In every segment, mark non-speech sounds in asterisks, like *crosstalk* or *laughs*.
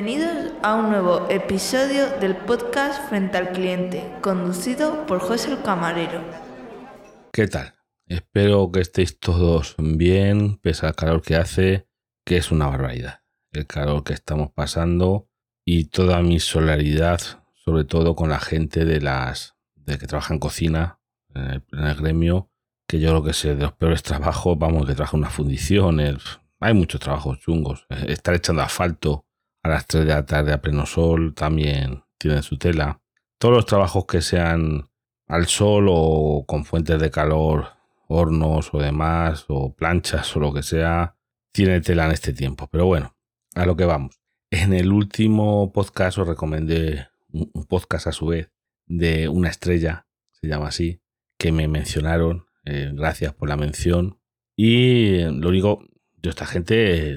Bienvenidos a un nuevo episodio del podcast Frente al Cliente, conducido por José el Camarero. ¿Qué tal? Espero que estéis todos bien, pese al calor que hace, que es una barbaridad. El calor que estamos pasando y toda mi solidaridad, sobre todo con la gente de las de que trabaja en cocina, en el, gremio, que yo creo que es de los peores trabajos, vamos, que trabaja una fundición, hay muchos trabajos chungos. Estar echando asfalto las 3 de la tarde a pleno sol también tiene su tela. Todos los trabajos que sean al sol o con fuentes de calor, hornos o demás, o planchas o lo que sea, tiene tela en este tiempo. Pero bueno, a lo que vamos. En el último podcast os recomendé un podcast a su vez de una estrella, se llama así, que me mencionaron. Eh, gracias por la mención. Y lo único, yo esta gente,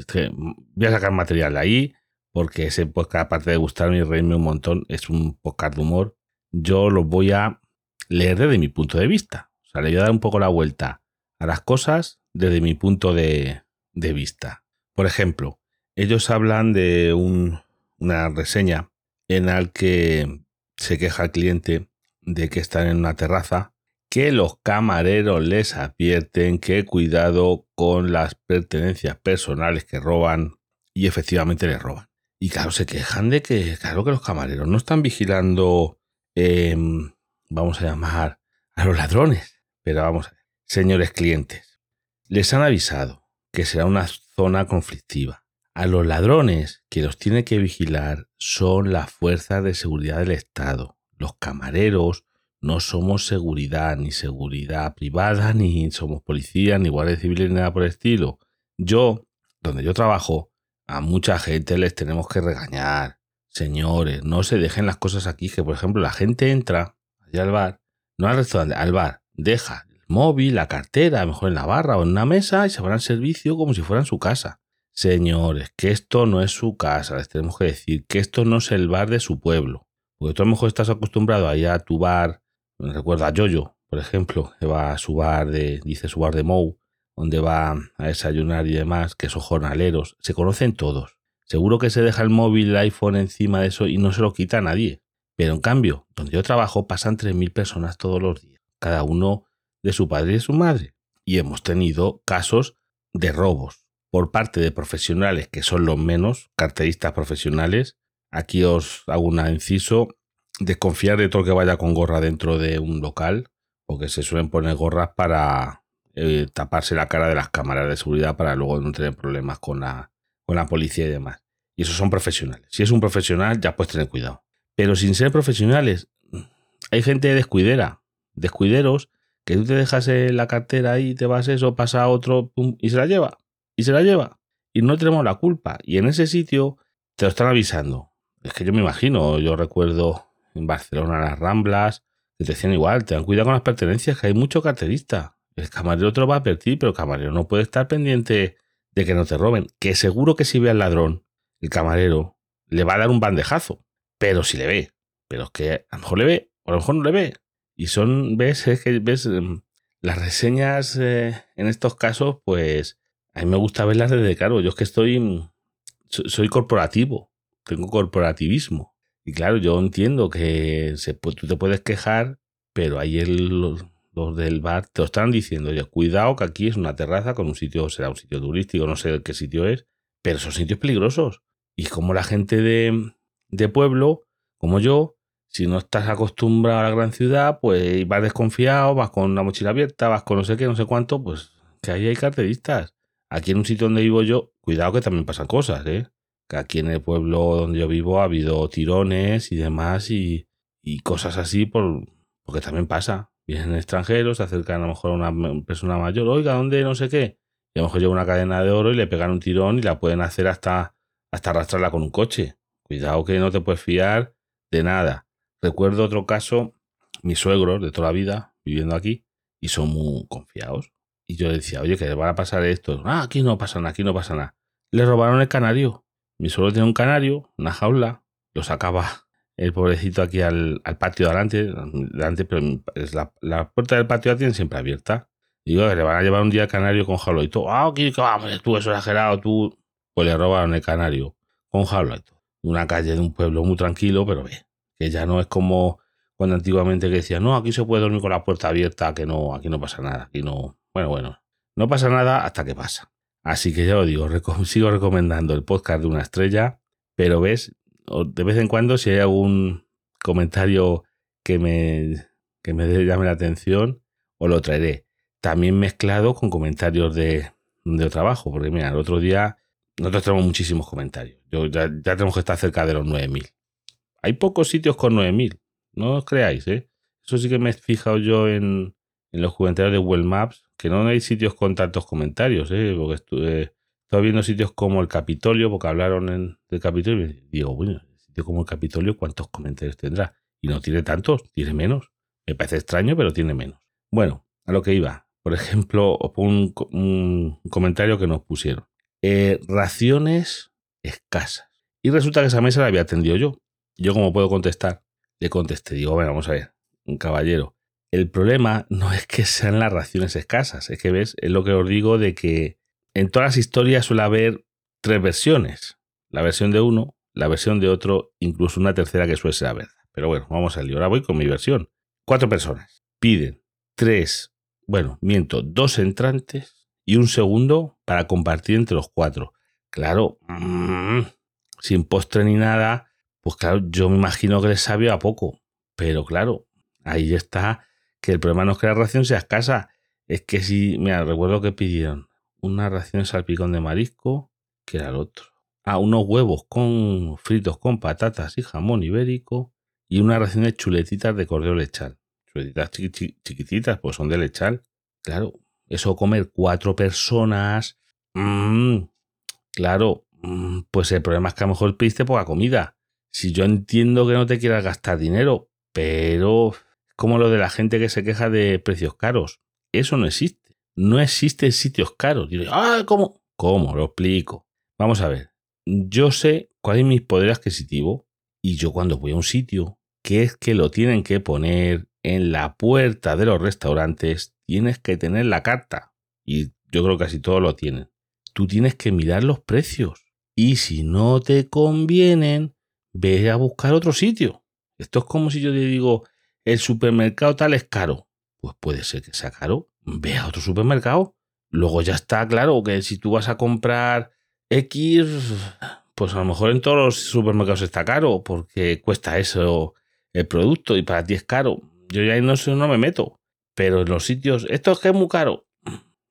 voy a sacar material de ahí, porque ese podcast, aparte de gustarme y reírme un montón, es un podcast de humor. Yo lo voy a leer desde mi punto de vista. O sea, le voy a dar un poco la vuelta a las cosas desde mi punto de, vista. Por ejemplo, ellos hablan de una reseña en la que se queja el cliente de que están en una terraza, que los camareros les advierten que cuidado con las pertenencias personales que roban y efectivamente les roban. Y claro, se quejan de que, claro que los camareros no están vigilando, em, vamos a llamar, a los ladrones. Pero vamos señores clientes, les han avisado que será una zona conflictiva. A los ladrones que los tiene que vigilar son las fuerzas de seguridad del Estado. Los camareros no somos seguridad, ni seguridad privada, ni somos policía, ni guardia civil, ni nada por el estilo. Yo, donde yo trabajo, a mucha gente les tenemos que regañar. Señores, no se dejen las cosas aquí, que por ejemplo la gente entra allá al bar, no al restaurante, al bar, deja el móvil, la cartera, mejor en la barra o en una mesa y se van al servicio como si fueran su casa. Señores, que esto no es su casa, les tenemos que decir que esto no es el bar de su pueblo. Porque tú a lo mejor estás acostumbrado a a tu bar, recuerda a Yoyo, por ejemplo, que va a su bar de, dice su bar de Mou, donde va a desayunar y demás, que son jornaleros, se conocen todos. Seguro que se deja el móvil, el iPhone encima de eso y no se lo quita a nadie. Pero en cambio, donde yo trabajo pasan 3.000 personas todos los días, cada uno de su padre y de su madre. Y hemos tenido casos de robos por parte de profesionales que son los menos, carteristas profesionales. Aquí os hago un inciso, desconfiar de todo que vaya con gorra dentro de un local, porque se suelen poner gorras para eh, taparse la cara de las cámaras de seguridad para luego no tener problemas con la, con la policía y demás. Y esos son profesionales. Si es un profesional, ya puedes tener cuidado. Pero sin ser profesionales, hay gente descuidera, descuideros, que tú te dejas la cartera y te vas eso, pasa a otro y se la lleva. Y se la lleva. Y no tenemos la culpa. Y en ese sitio te lo están avisando. Es que yo me imagino, yo recuerdo en Barcelona las Ramblas, te decían igual, te dan cuidado con las pertenencias, que hay mucho carterista. El camarero te lo va a advertir, pero el camarero no puede estar pendiente de que no te roben. Que seguro que si ve al ladrón, el camarero le va a dar un bandejazo. Pero si le ve. Pero es que a lo mejor le ve, o a lo mejor no le ve. Y son, ves, es que ves em, las reseñas eh, en estos casos, pues a mí me gusta verlas desde claro. Yo es que estoy, mm, soy corporativo, tengo corporativismo. Y claro, yo entiendo que se, tú te puedes quejar, pero ahí el, del bar te lo están diciendo, oye, cuidado que aquí es una terraza con un sitio, será un sitio turístico, no sé qué sitio es, pero son sitios peligrosos. Y como la gente de, de pueblo, como yo, si no estás acostumbrado a la gran ciudad, pues vas desconfiado, vas con una mochila abierta, vas con no sé qué, no sé cuánto, pues que ahí hay carteristas. Aquí en un sitio donde vivo yo, cuidado que también pasan cosas, ¿eh? Aquí en el pueblo donde yo vivo ha habido tirones y demás y, y cosas así por, porque también pasa vienen extranjeros, se acercan a lo mejor a una persona mayor, oiga, ¿dónde no sé qué? Y a lo mejor lleva una cadena de oro y le pegan un tirón y la pueden hacer hasta, hasta arrastrarla con un coche. Cuidado que no te puedes fiar de nada. Recuerdo otro caso, mis suegros de toda la vida viviendo aquí y son muy confiados. Y yo decía, oye, que le van a pasar esto. Ah, aquí no pasa nada, aquí no pasa nada. Le robaron el canario. Mi suegro tiene un canario, una jaula, lo sacaba el pobrecito aquí al, patio de delante, es la, puerta del patio la tienen siempre abierta. Digo le van a llevar un día al canario con jaula y todo. Ah, que vamos, tú eso exagerado, tú. Pues le robaron el canario con jaula y todo. una calle de un pueblo muy tranquilo, pero ve, que ya no es como cuando antiguamente que decía, no, aquí se puede dormir con la puerta abierta, que no, aquí no pasa nada, aquí no. Bueno, bueno, no pasa nada hasta que pasa. Así que ya lo digo, sigo recomendando el podcast de una estrella, pero ves, de vez en cuando si hay algún comentario que me, que me llame la atención, os lo traeré. También mezclado con comentarios de, de trabajo, porque mira, el otro día nosotros tenemos muchísimos comentarios. Yo, ya, ya tenemos que estar cerca de los 9000. Hay pocos sitios con 9000, no os creáis, ¿eh? Eso sí que me he fijado yo en, en los comentarios de Google Maps, que no hay sitios con tantos comentarios, ¿eh? porque estuve, viendo sitios como el Capitolio, porque hablaron del Capitolio, y digo, bueno, sitio como el Capitolio, ¿cuántos comentarios tendrá? Y no tiene tantos, tiene menos. Me parece extraño, pero tiene menos. Bueno, a lo que iba. Por ejemplo, un, un comentario que nos pusieron. Eh, raciones escasas. Y resulta que esa mesa la había atendido yo. Yo, como puedo contestar, le contesté. Digo, bueno, vamos a ver, un caballero. El problema no es que sean las raciones escasas, es que ves, es lo que os digo de que en todas las historias suele haber tres versiones. La versión de uno, la versión de otro, incluso una tercera que suele ser la verdad. Pero bueno, vamos a lío. Ahora voy con mi versión. Cuatro personas piden tres, bueno, miento, dos entrantes y un segundo para compartir entre los cuatro. Claro, mmm, sin postre ni nada, pues claro, yo me imagino que les sabía a poco. Pero claro, ahí está que el problema no es que la ración sea escasa, es que si, mira, recuerdo que pidieron una ración de salpicón de marisco, que era el otro. Ah, unos huevos con fritos con patatas y jamón ibérico y una ración de chuletitas de cordero lechal. Chuletitas chiquititas, pues son de lechal. Claro, eso comer cuatro personas. Mmm, claro, mm, pues el problema es que a lo mejor pediste poca comida. Si yo entiendo que no te quieras gastar dinero, pero como lo de la gente que se queja de precios caros. Eso no existe. No existen sitios caros. ah, ¿cómo? ¿Cómo? Lo explico. Vamos a ver. Yo sé cuál es mi poder adquisitivo y yo cuando voy a un sitio, que es que lo tienen que poner en la puerta de los restaurantes, tienes que tener la carta. Y yo creo que casi todos lo tienen. Tú tienes que mirar los precios. Y si no te convienen, ve a buscar otro sitio. Esto es como si yo te digo, el supermercado tal es caro. Pues puede ser que sea caro. Ve a otro supermercado. Luego ya está claro que si tú vas a comprar X, pues a lo mejor en todos los supermercados está caro porque cuesta eso el producto y para ti es caro. Yo ya no, no me meto. Pero en los sitios, esto es que es muy caro.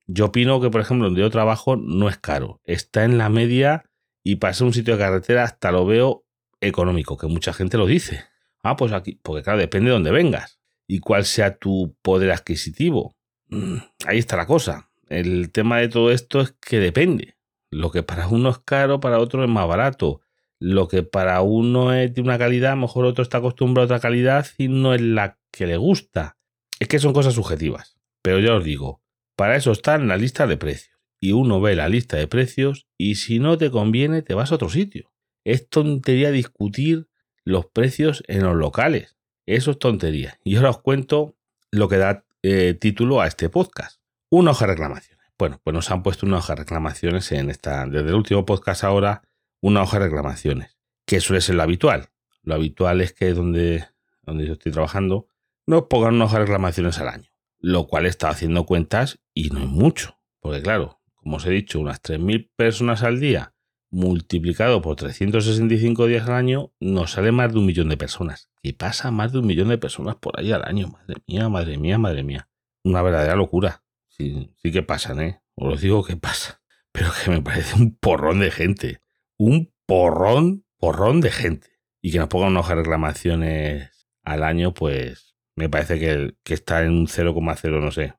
Yo opino que, por ejemplo, donde yo trabajo no es caro. Está en la media y para un sitio de carretera hasta lo veo económico, que mucha gente lo dice. Ah, pues aquí, porque claro, depende de dónde vengas y cuál sea tu poder adquisitivo. Mm, ahí está la cosa. El tema de todo esto es que depende. Lo que para uno es caro, para otro es más barato. Lo que para uno es de una calidad, mejor otro está acostumbrado a otra calidad y no es la que le gusta. Es que son cosas subjetivas. Pero ya os digo, para eso está en la lista de precios. Y uno ve la lista de precios y si no te conviene te vas a otro sitio. Es tontería discutir los precios en los locales. Eso es tontería. Y ahora os cuento lo que da eh, título a este podcast. Una hoja de reclamaciones. Bueno, pues nos han puesto una hoja de reclamaciones en esta, desde el último podcast ahora, una hoja de reclamaciones, que suele ser lo habitual. Lo habitual es que donde, donde yo estoy trabajando, nos pongan una hoja de reclamaciones al año. Lo cual está haciendo cuentas y no es mucho. Porque claro, como os he dicho, unas 3.000 personas al día multiplicado por 365 días al año, nos sale más de un millón de personas. Y pasa más de un millón de personas por ahí al año. Madre mía, madre mía, madre mía. Una verdadera locura. Sí, sí que pasan, ¿eh? Os lo digo que pasa. *laughs* Pero que me parece un porrón de gente. Un porrón, porrón de gente. Y que nos pongan unas reclamaciones al año, pues me parece que, que está en un 0,0, no sé.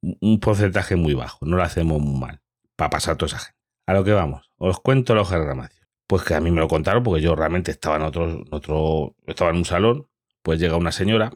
un porcentaje muy bajo. No lo hacemos muy mal. Para pasar toda esa gente. A lo que vamos, os cuento de reclamación. Pues que a mí me lo contaron porque yo realmente estaba en otro, otro, estaba en un salón, pues llega una señora,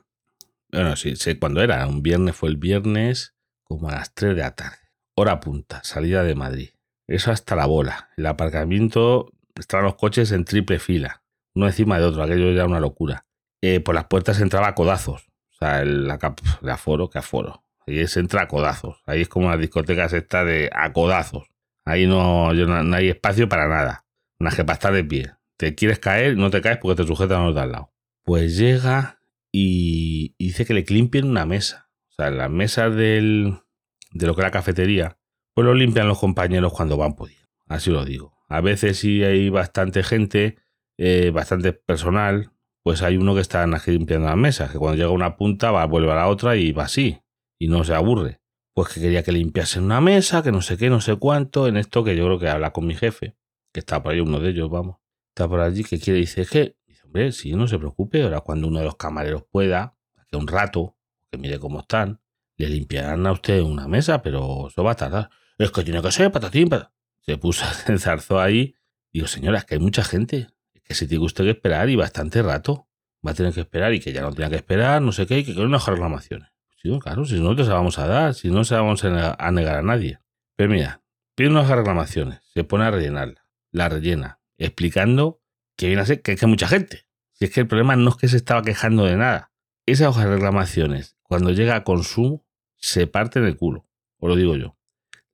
bueno, sí, sé cuándo era, un viernes, fue el viernes como a las 3 de la tarde, hora punta, salida de Madrid. Eso hasta la bola. El aparcamiento, estaban los coches en triple fila, uno encima de otro, aquello era una locura. Eh, por las puertas entraba a codazos, o sea, el, la, de aforo, que aforo. Ahí se entra a codazos, ahí es como las discotecas estas de a codazos. Ahí no, no, hay espacio para nada. Más que para estar de pie. te quieres caer, no te caes porque te sujetan los de al lado. Pues llega y, dice que le limpien una mesa. O sea, las mesas del, de lo que era cafetería, pues lo limpian los compañeros cuando van por. Así lo digo. A veces si hay bastante gente, eh, bastante personal, pues hay uno que está limpiando las mesas, que cuando llega una punta va, vuelve a la otra y va así, y no se aburre. Pues que quería que limpiasen una mesa, que no sé qué, no sé cuánto, en esto que yo creo que habla con mi jefe, que está por ahí, uno de ellos, vamos, está por allí, que quiere, dice, que, dice, hombre, si no se preocupe, ahora cuando uno de los camareros pueda, que un rato, que mire cómo están, le limpiarán a usted una mesa, pero eso va a tardar. Es que tiene que ser patatín, patatín. Se puso, *laughs* se enzarzó ahí. Digo, señora, es que hay mucha gente que se tiene usted que esperar y bastante rato. Va a tener que esperar y que ya no tenga que esperar, no sé qué, y que quiere unas reclamaciones. Claro, si no te se vamos a dar, si no se vamos a negar a nadie. Pero mira, pide unas reclamaciones, se pone a rellenarla, la rellena, explicando que viene a ser que hay mucha gente. Si es que el problema no es que se estaba quejando de nada. Esa hoja de reclamaciones, cuando llega a consumo, se parte el culo. Os lo digo yo.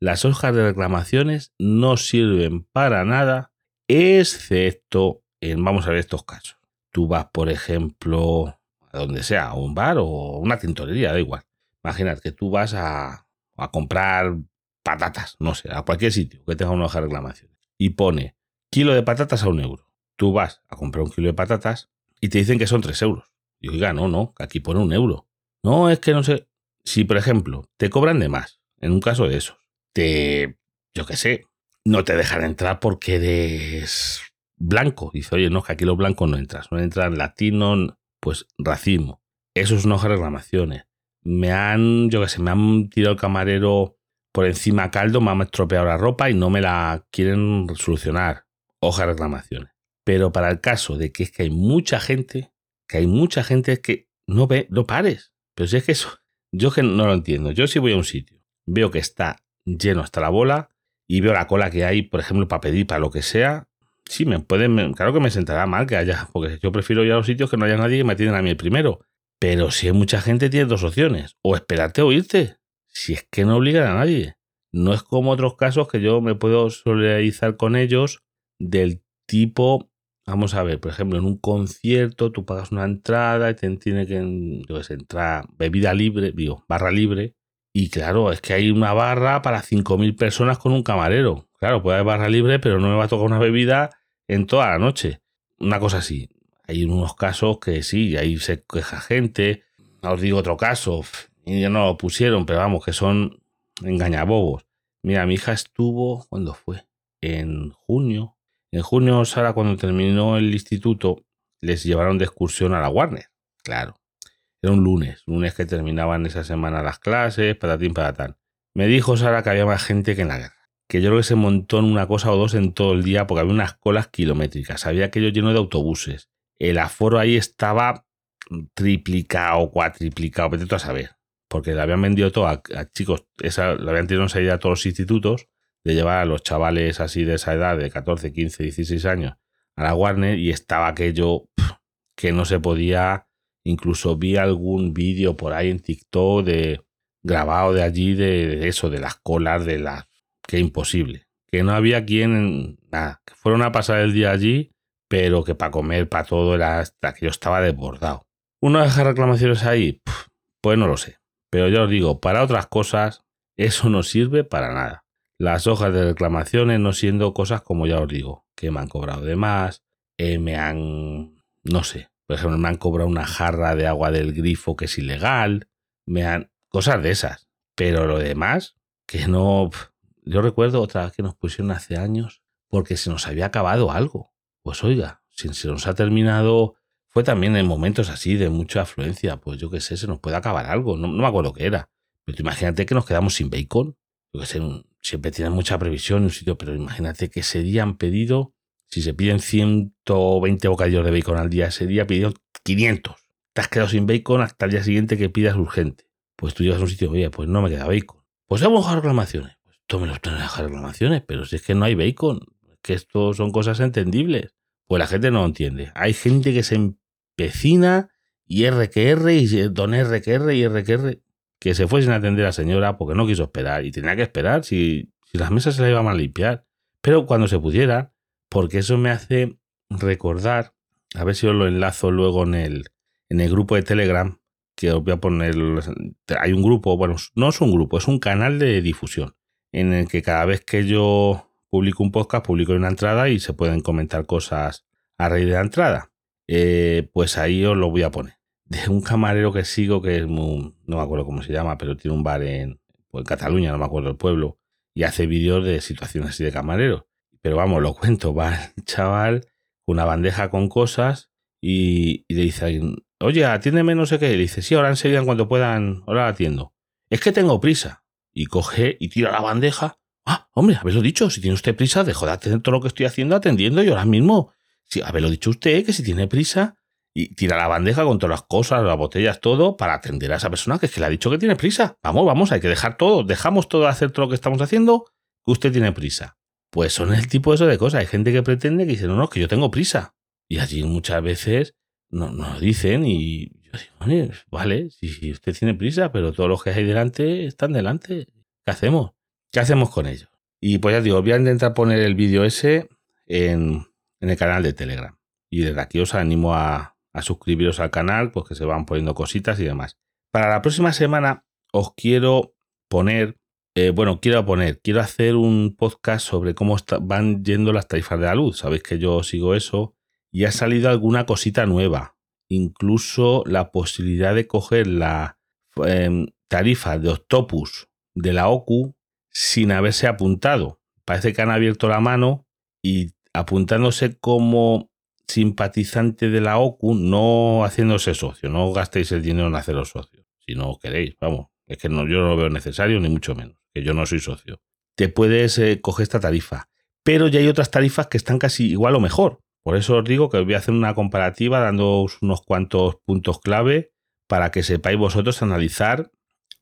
Las hojas de reclamaciones no sirven para nada, excepto vamos a ver estos casos. Tú vas, por ejemplo, a donde sea, a un bar o una tintorería, da igual. Imagínate que tú vas a, comprar patatas, no sé, a cualquier sitio que tenga una hoja reclamación y pone kilo de patatas a un euro. Tú vas a comprar un kilo de patatas y te dicen que son tres euros. Y oiga, no, no, aquí pone un euro. No, es que no sé. Si, por ejemplo, te cobran de más, en un caso de esos, te, yo qué sé, no te dejan entrar porque eres blanco. Dice, oye, no, que aquí los blancos no entran. No entran latino, pues racismo. Eso es una hoja de reclamaciones. Me han, yo qué sé, me han tirado el camarero por encima caldo, me han estropeado la ropa y no me la quieren solucionar. Hoja de reclamaciones. Pero para el caso de que es que hay mucha gente, que hay mucha gente que no ve, no pares. Pero si es que eso, yo que no lo entiendo. Yo si voy a un sitio, veo que está lleno hasta la bola y veo la cola que hay, por ejemplo, para pedir para lo que sea, sí, me pueden, claro que me sentará mal que haya, porque yo prefiero ir a los sitios que no haya nadie que me atienda a mí el primero. Pero si hay mucha gente, tienes dos opciones. O esperarte o irte. Si es que no obligan a nadie. No es como otros casos que yo me puedo solidarizar con ellos del tipo, vamos a ver, por ejemplo, en un concierto tú pagas una entrada y te tiene que, yo sé, entrar bebida libre, digo, barra libre. Y claro, es que hay una barra para 5.000 personas con un camarero. Claro, puede haber barra libre, pero no me va a tocar una bebida en toda la noche. Una cosa así. Hay unos casos que sí, ahí se queja gente. os digo otro caso, y ya no lo pusieron, pero vamos, que son engañabobos. Mira, mi hija estuvo, ¿cuándo fue? En junio. En junio, Sara, cuando terminó el instituto, les llevaron de excursión a la Warner. Claro. Era un lunes, lunes que terminaban esa semana las clases, patatín, patatán. Me dijo Sara que había más gente que en la guerra que yo creo que se montó en una cosa o dos en todo el día porque había unas colas kilométricas, había aquello lleno de autobuses. El aforo ahí estaba triplicado, cuatriplicado, vete a saber. Porque le habían vendido todo a, chicos, esa, le habían esa idea a todos los institutos de llevar a los chavales así de esa edad, de 14, 15, 16 años, a la Warner y estaba aquello que no se podía. Incluso vi algún vídeo por ahí en TikTok de grabado de allí de eso, de las colas, de las que imposible. Que no había quien, nada, que fueron a pasar el día allí, pero que para comer, para todo, era hasta que yo estaba desbordado. ¿Uno deja reclamaciones ahí? pues no lo sé. Pero ya os digo, para otras cosas, eso no sirve para nada. Las hojas de reclamaciones no siendo cosas como ya os digo, que me han cobrado de más, eh, me han, no sé, por ejemplo, me han cobrado una jarra de agua del grifo que es ilegal, me han, cosas de esas. Pero lo demás, que no, yo recuerdo otra vez que nos pusieron hace años porque se nos había acabado algo. Pues oiga, si se nos ha terminado, fue también en momentos así de mucha afluencia, pues yo qué sé, se nos puede acabar algo, no, me acuerdo qué era. Pero imagínate que nos quedamos sin bacon. Yo sé, siempre tiene mucha previsión en un sitio, pero imagínate que ese día han pedido, si se piden 120 bocadillos de bacon al día, ese día pidieron 500. Te has quedado sin bacon hasta el día siguiente que pidas urgente. Pues tú llegas a un sitio, oye, pues no me queda bacon. Pues vamos a reclamaciones me los traen las reclamaciones, pero si es que no hay bacon, que esto son cosas entendibles. Pues la gente no lo entiende. Hay gente que se empecina y R que R y don R que R y R que se fue sin atender a la señora porque no quiso esperar y tenía que esperar si, si las mesas se las iban a limpiar. Pero cuando se pudiera, porque eso me hace recordar, a ver si os lo enlazo luego en el, en el grupo de Telegram, que os voy a poner, hay un grupo, bueno, no es un grupo, es un canal de difusión, en el que cada vez que yo publico un podcast, publico una entrada y se pueden comentar cosas a raíz de la entrada. Eh, pues ahí os lo voy a poner. De un camarero que sigo, que es muy, no me acuerdo cómo se llama, pero tiene un bar en, pues Cataluña, no me acuerdo el pueblo, y hace vídeos de situaciones así de camarero. Pero vamos, lo cuento, va el *laughs* chaval una bandeja con cosas y, le dice, oye, atiéndeme no sé qué. Dice, sí, ahora enseguida en cuanto puedan, ahora atiendo. Es que tengo prisa. Y coge y tira la bandeja. Ah, hombre, habéis dicho, si tiene usted prisa, dejo de atender todo lo que estoy haciendo atendiendo y ahora mismo. Sí, habéis dicho usted que si tiene prisa, y tira la bandeja con todas las cosas, las botellas, todo, para atender a esa persona que es que le ha dicho que tiene prisa. Vamos, vamos, hay que dejar todo, dejamos todo de hacer todo lo que estamos haciendo, que usted tiene prisa. Pues son el tipo eso de cosas. Hay gente que pretende que dice, no, no, que yo tengo prisa. Y allí muchas veces nos no dicen y vale, si, usted tiene prisa, pero todos los que hay delante están delante. ¿Qué hacemos? ¿Qué hacemos con ellos? Y pues ya digo, voy a intentar poner el vídeo ese en, en el canal de Telegram. Y desde aquí os animo a, a suscribiros al canal, pues que se van poniendo cositas y demás. Para la próxima semana os quiero poner, eh, bueno, quiero poner, quiero hacer un podcast sobre cómo van yendo las tarifas de la luz. Sabéis que yo sigo eso y ha salido alguna cosita nueva. Incluso la posibilidad de coger la em, tarifa de Octopus de la OCU sin haberse apuntado. Parece que han abierto la mano y apuntándose como simpatizante de la OCU, no haciéndose socio, no gastéis el dinero en haceros socio, si no queréis, vamos, es que no, yo no lo veo necesario, ni mucho menos, que yo no soy socio. Te puedes eh, coger esta tarifa, pero ya hay otras tarifas que están casi igual o mejor. Por eso os digo que os voy a hacer una comparativa dando unos cuantos puntos clave para que sepáis vosotros analizar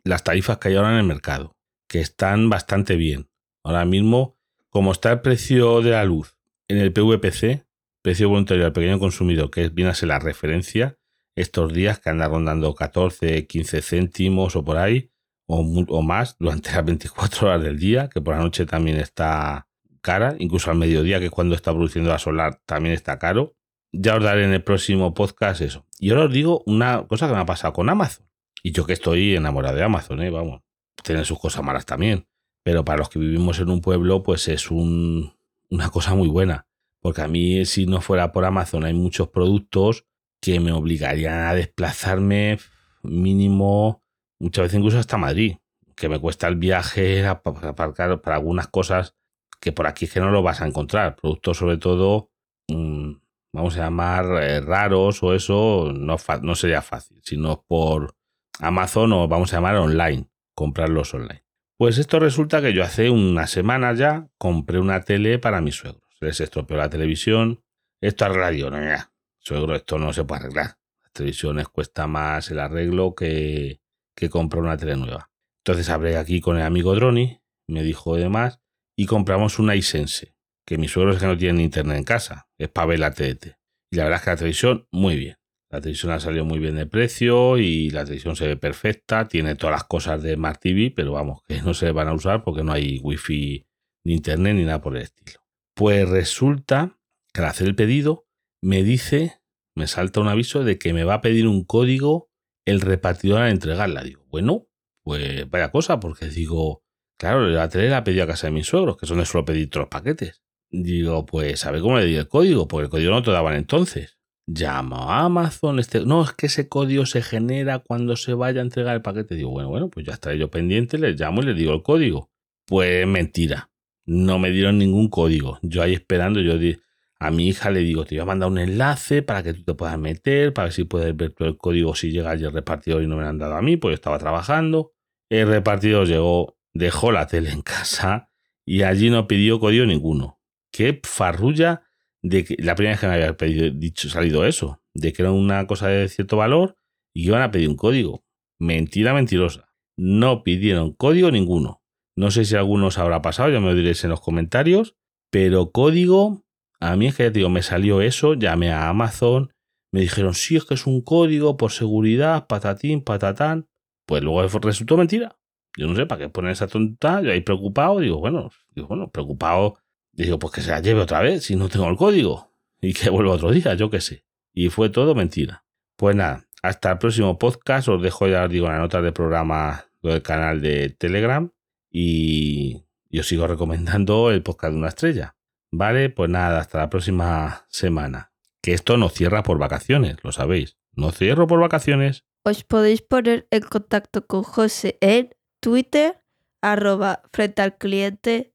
las tarifas que hay ahora en el mercado, que están bastante bien. Ahora mismo, como está el precio de la luz en el PVPC, precio voluntario al pequeño consumidor, que viene a ser la referencia estos días que anda rondando 14, 15 céntimos o por ahí, o, más durante las 24 horas del día, que por la noche también está cara, incluso al mediodía, que es cuando está produciendo la solar, también está caro. Ya os daré en el próximo podcast eso. Y ahora os digo una cosa que me ha pasado con Amazon. Y yo que estoy enamorado de Amazon, ¿eh? vamos, tiene sus cosas malas también. Pero para los que vivimos en un pueblo, pues es un, una cosa muy buena. Porque a mí, si no fuera por Amazon, hay muchos productos que me obligarían a desplazarme mínimo, muchas veces incluso hasta Madrid, que me cuesta el viaje aparcar para algunas cosas que por aquí es que no lo vas a encontrar. Productos sobre todo, mm, vamos a llamar eh, raros o eso, no, sería fácil, sino por Amazon o vamos a llamar online, comprarlos online. Pues esto resulta que yo hace unas semanas ya compré una tele para mi suegro les estropeó la televisión. Esto arreglaría, no, mira, suegro, esto no se puede arreglar. Las televisiones cuesta más el arreglo que, que comprar una tele nueva. Entonces hablé aquí con el amigo Droni, me dijo demás, y compramos una iSense, que mis suegros es que no tienen internet en casa, es para ver la TDT. Y la verdad es que la televisión, muy bien. La televisión ha salido muy bien de precio y la televisión se ve perfecta, tiene todas las cosas de Smart TV, pero vamos, que no se van a usar porque no hay wifi ni internet ni nada por el estilo. Pues resulta que al hacer el pedido me dice, me salta un aviso de que me va a pedir un código el repartidor a entregarla. Digo, bueno, pues vaya cosa, porque digo, claro, la tele la pedí a casa de mis suegros, que son de solo pedir tres paquetes. Digo, pues a ver cómo le di el código, porque el código no te daban entonces. Llamo a Amazon, este, no, es que ese código se genera cuando se vaya a entregar el paquete. Digo, bueno, bueno, pues ya estaré yo pendiente, les llamo y les digo el código. Pues mentira no me dieron ningún código. Yo ahí esperando, yo di, a mi hija le digo, te voy a mandar un enlace para que tú te puedas meter, para ver si puedes ver todo el código si llega allí el repartidor y no me lo han dado a mí, pues yo estaba trabajando. El repartidor llegó, dejó la tele en casa y allí no pidió código ninguno. Qué farrulla de que la primera vez que me había dicho, salido eso, de que era una cosa de cierto valor y iban a pedir un código. Mentira mentirosa. No pidieron código ninguno. No sé si algunos habrá pasado, ya me lo diréis en los comentarios, pero código, a mí es que digo, me salió eso, llamé a Amazon, me dijeron, sí, es que es un código por seguridad, patatín, patatán. Pues luego resultó mentira. Yo no sé para qué poner esa tonta, yo ahí preocupado, digo, bueno, digo, bueno, preocupado, digo, pues que se la lleve otra vez si no tengo el código. y que vuelva otro día, yo qué sé. Y fue todo mentira. Pues nada, hasta el próximo podcast. Os dejo ya os digo la nota del programa del canal de Telegram y, y os sigo recomendando el podcast de una estrella. Vale, pues nada, hasta la próxima semana. Que esto no cierra por vacaciones, lo sabéis. No cierro por vacaciones. Os podéis poner en contacto con José en Twitter, arroba frente al cliente,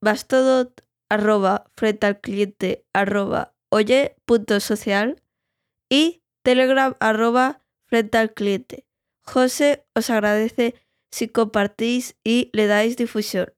Mastodon, arroba frente al cliente, arroba oye punto social y Telegram, arroba frente al cliente. José os agradece si compartís y le dais difusión.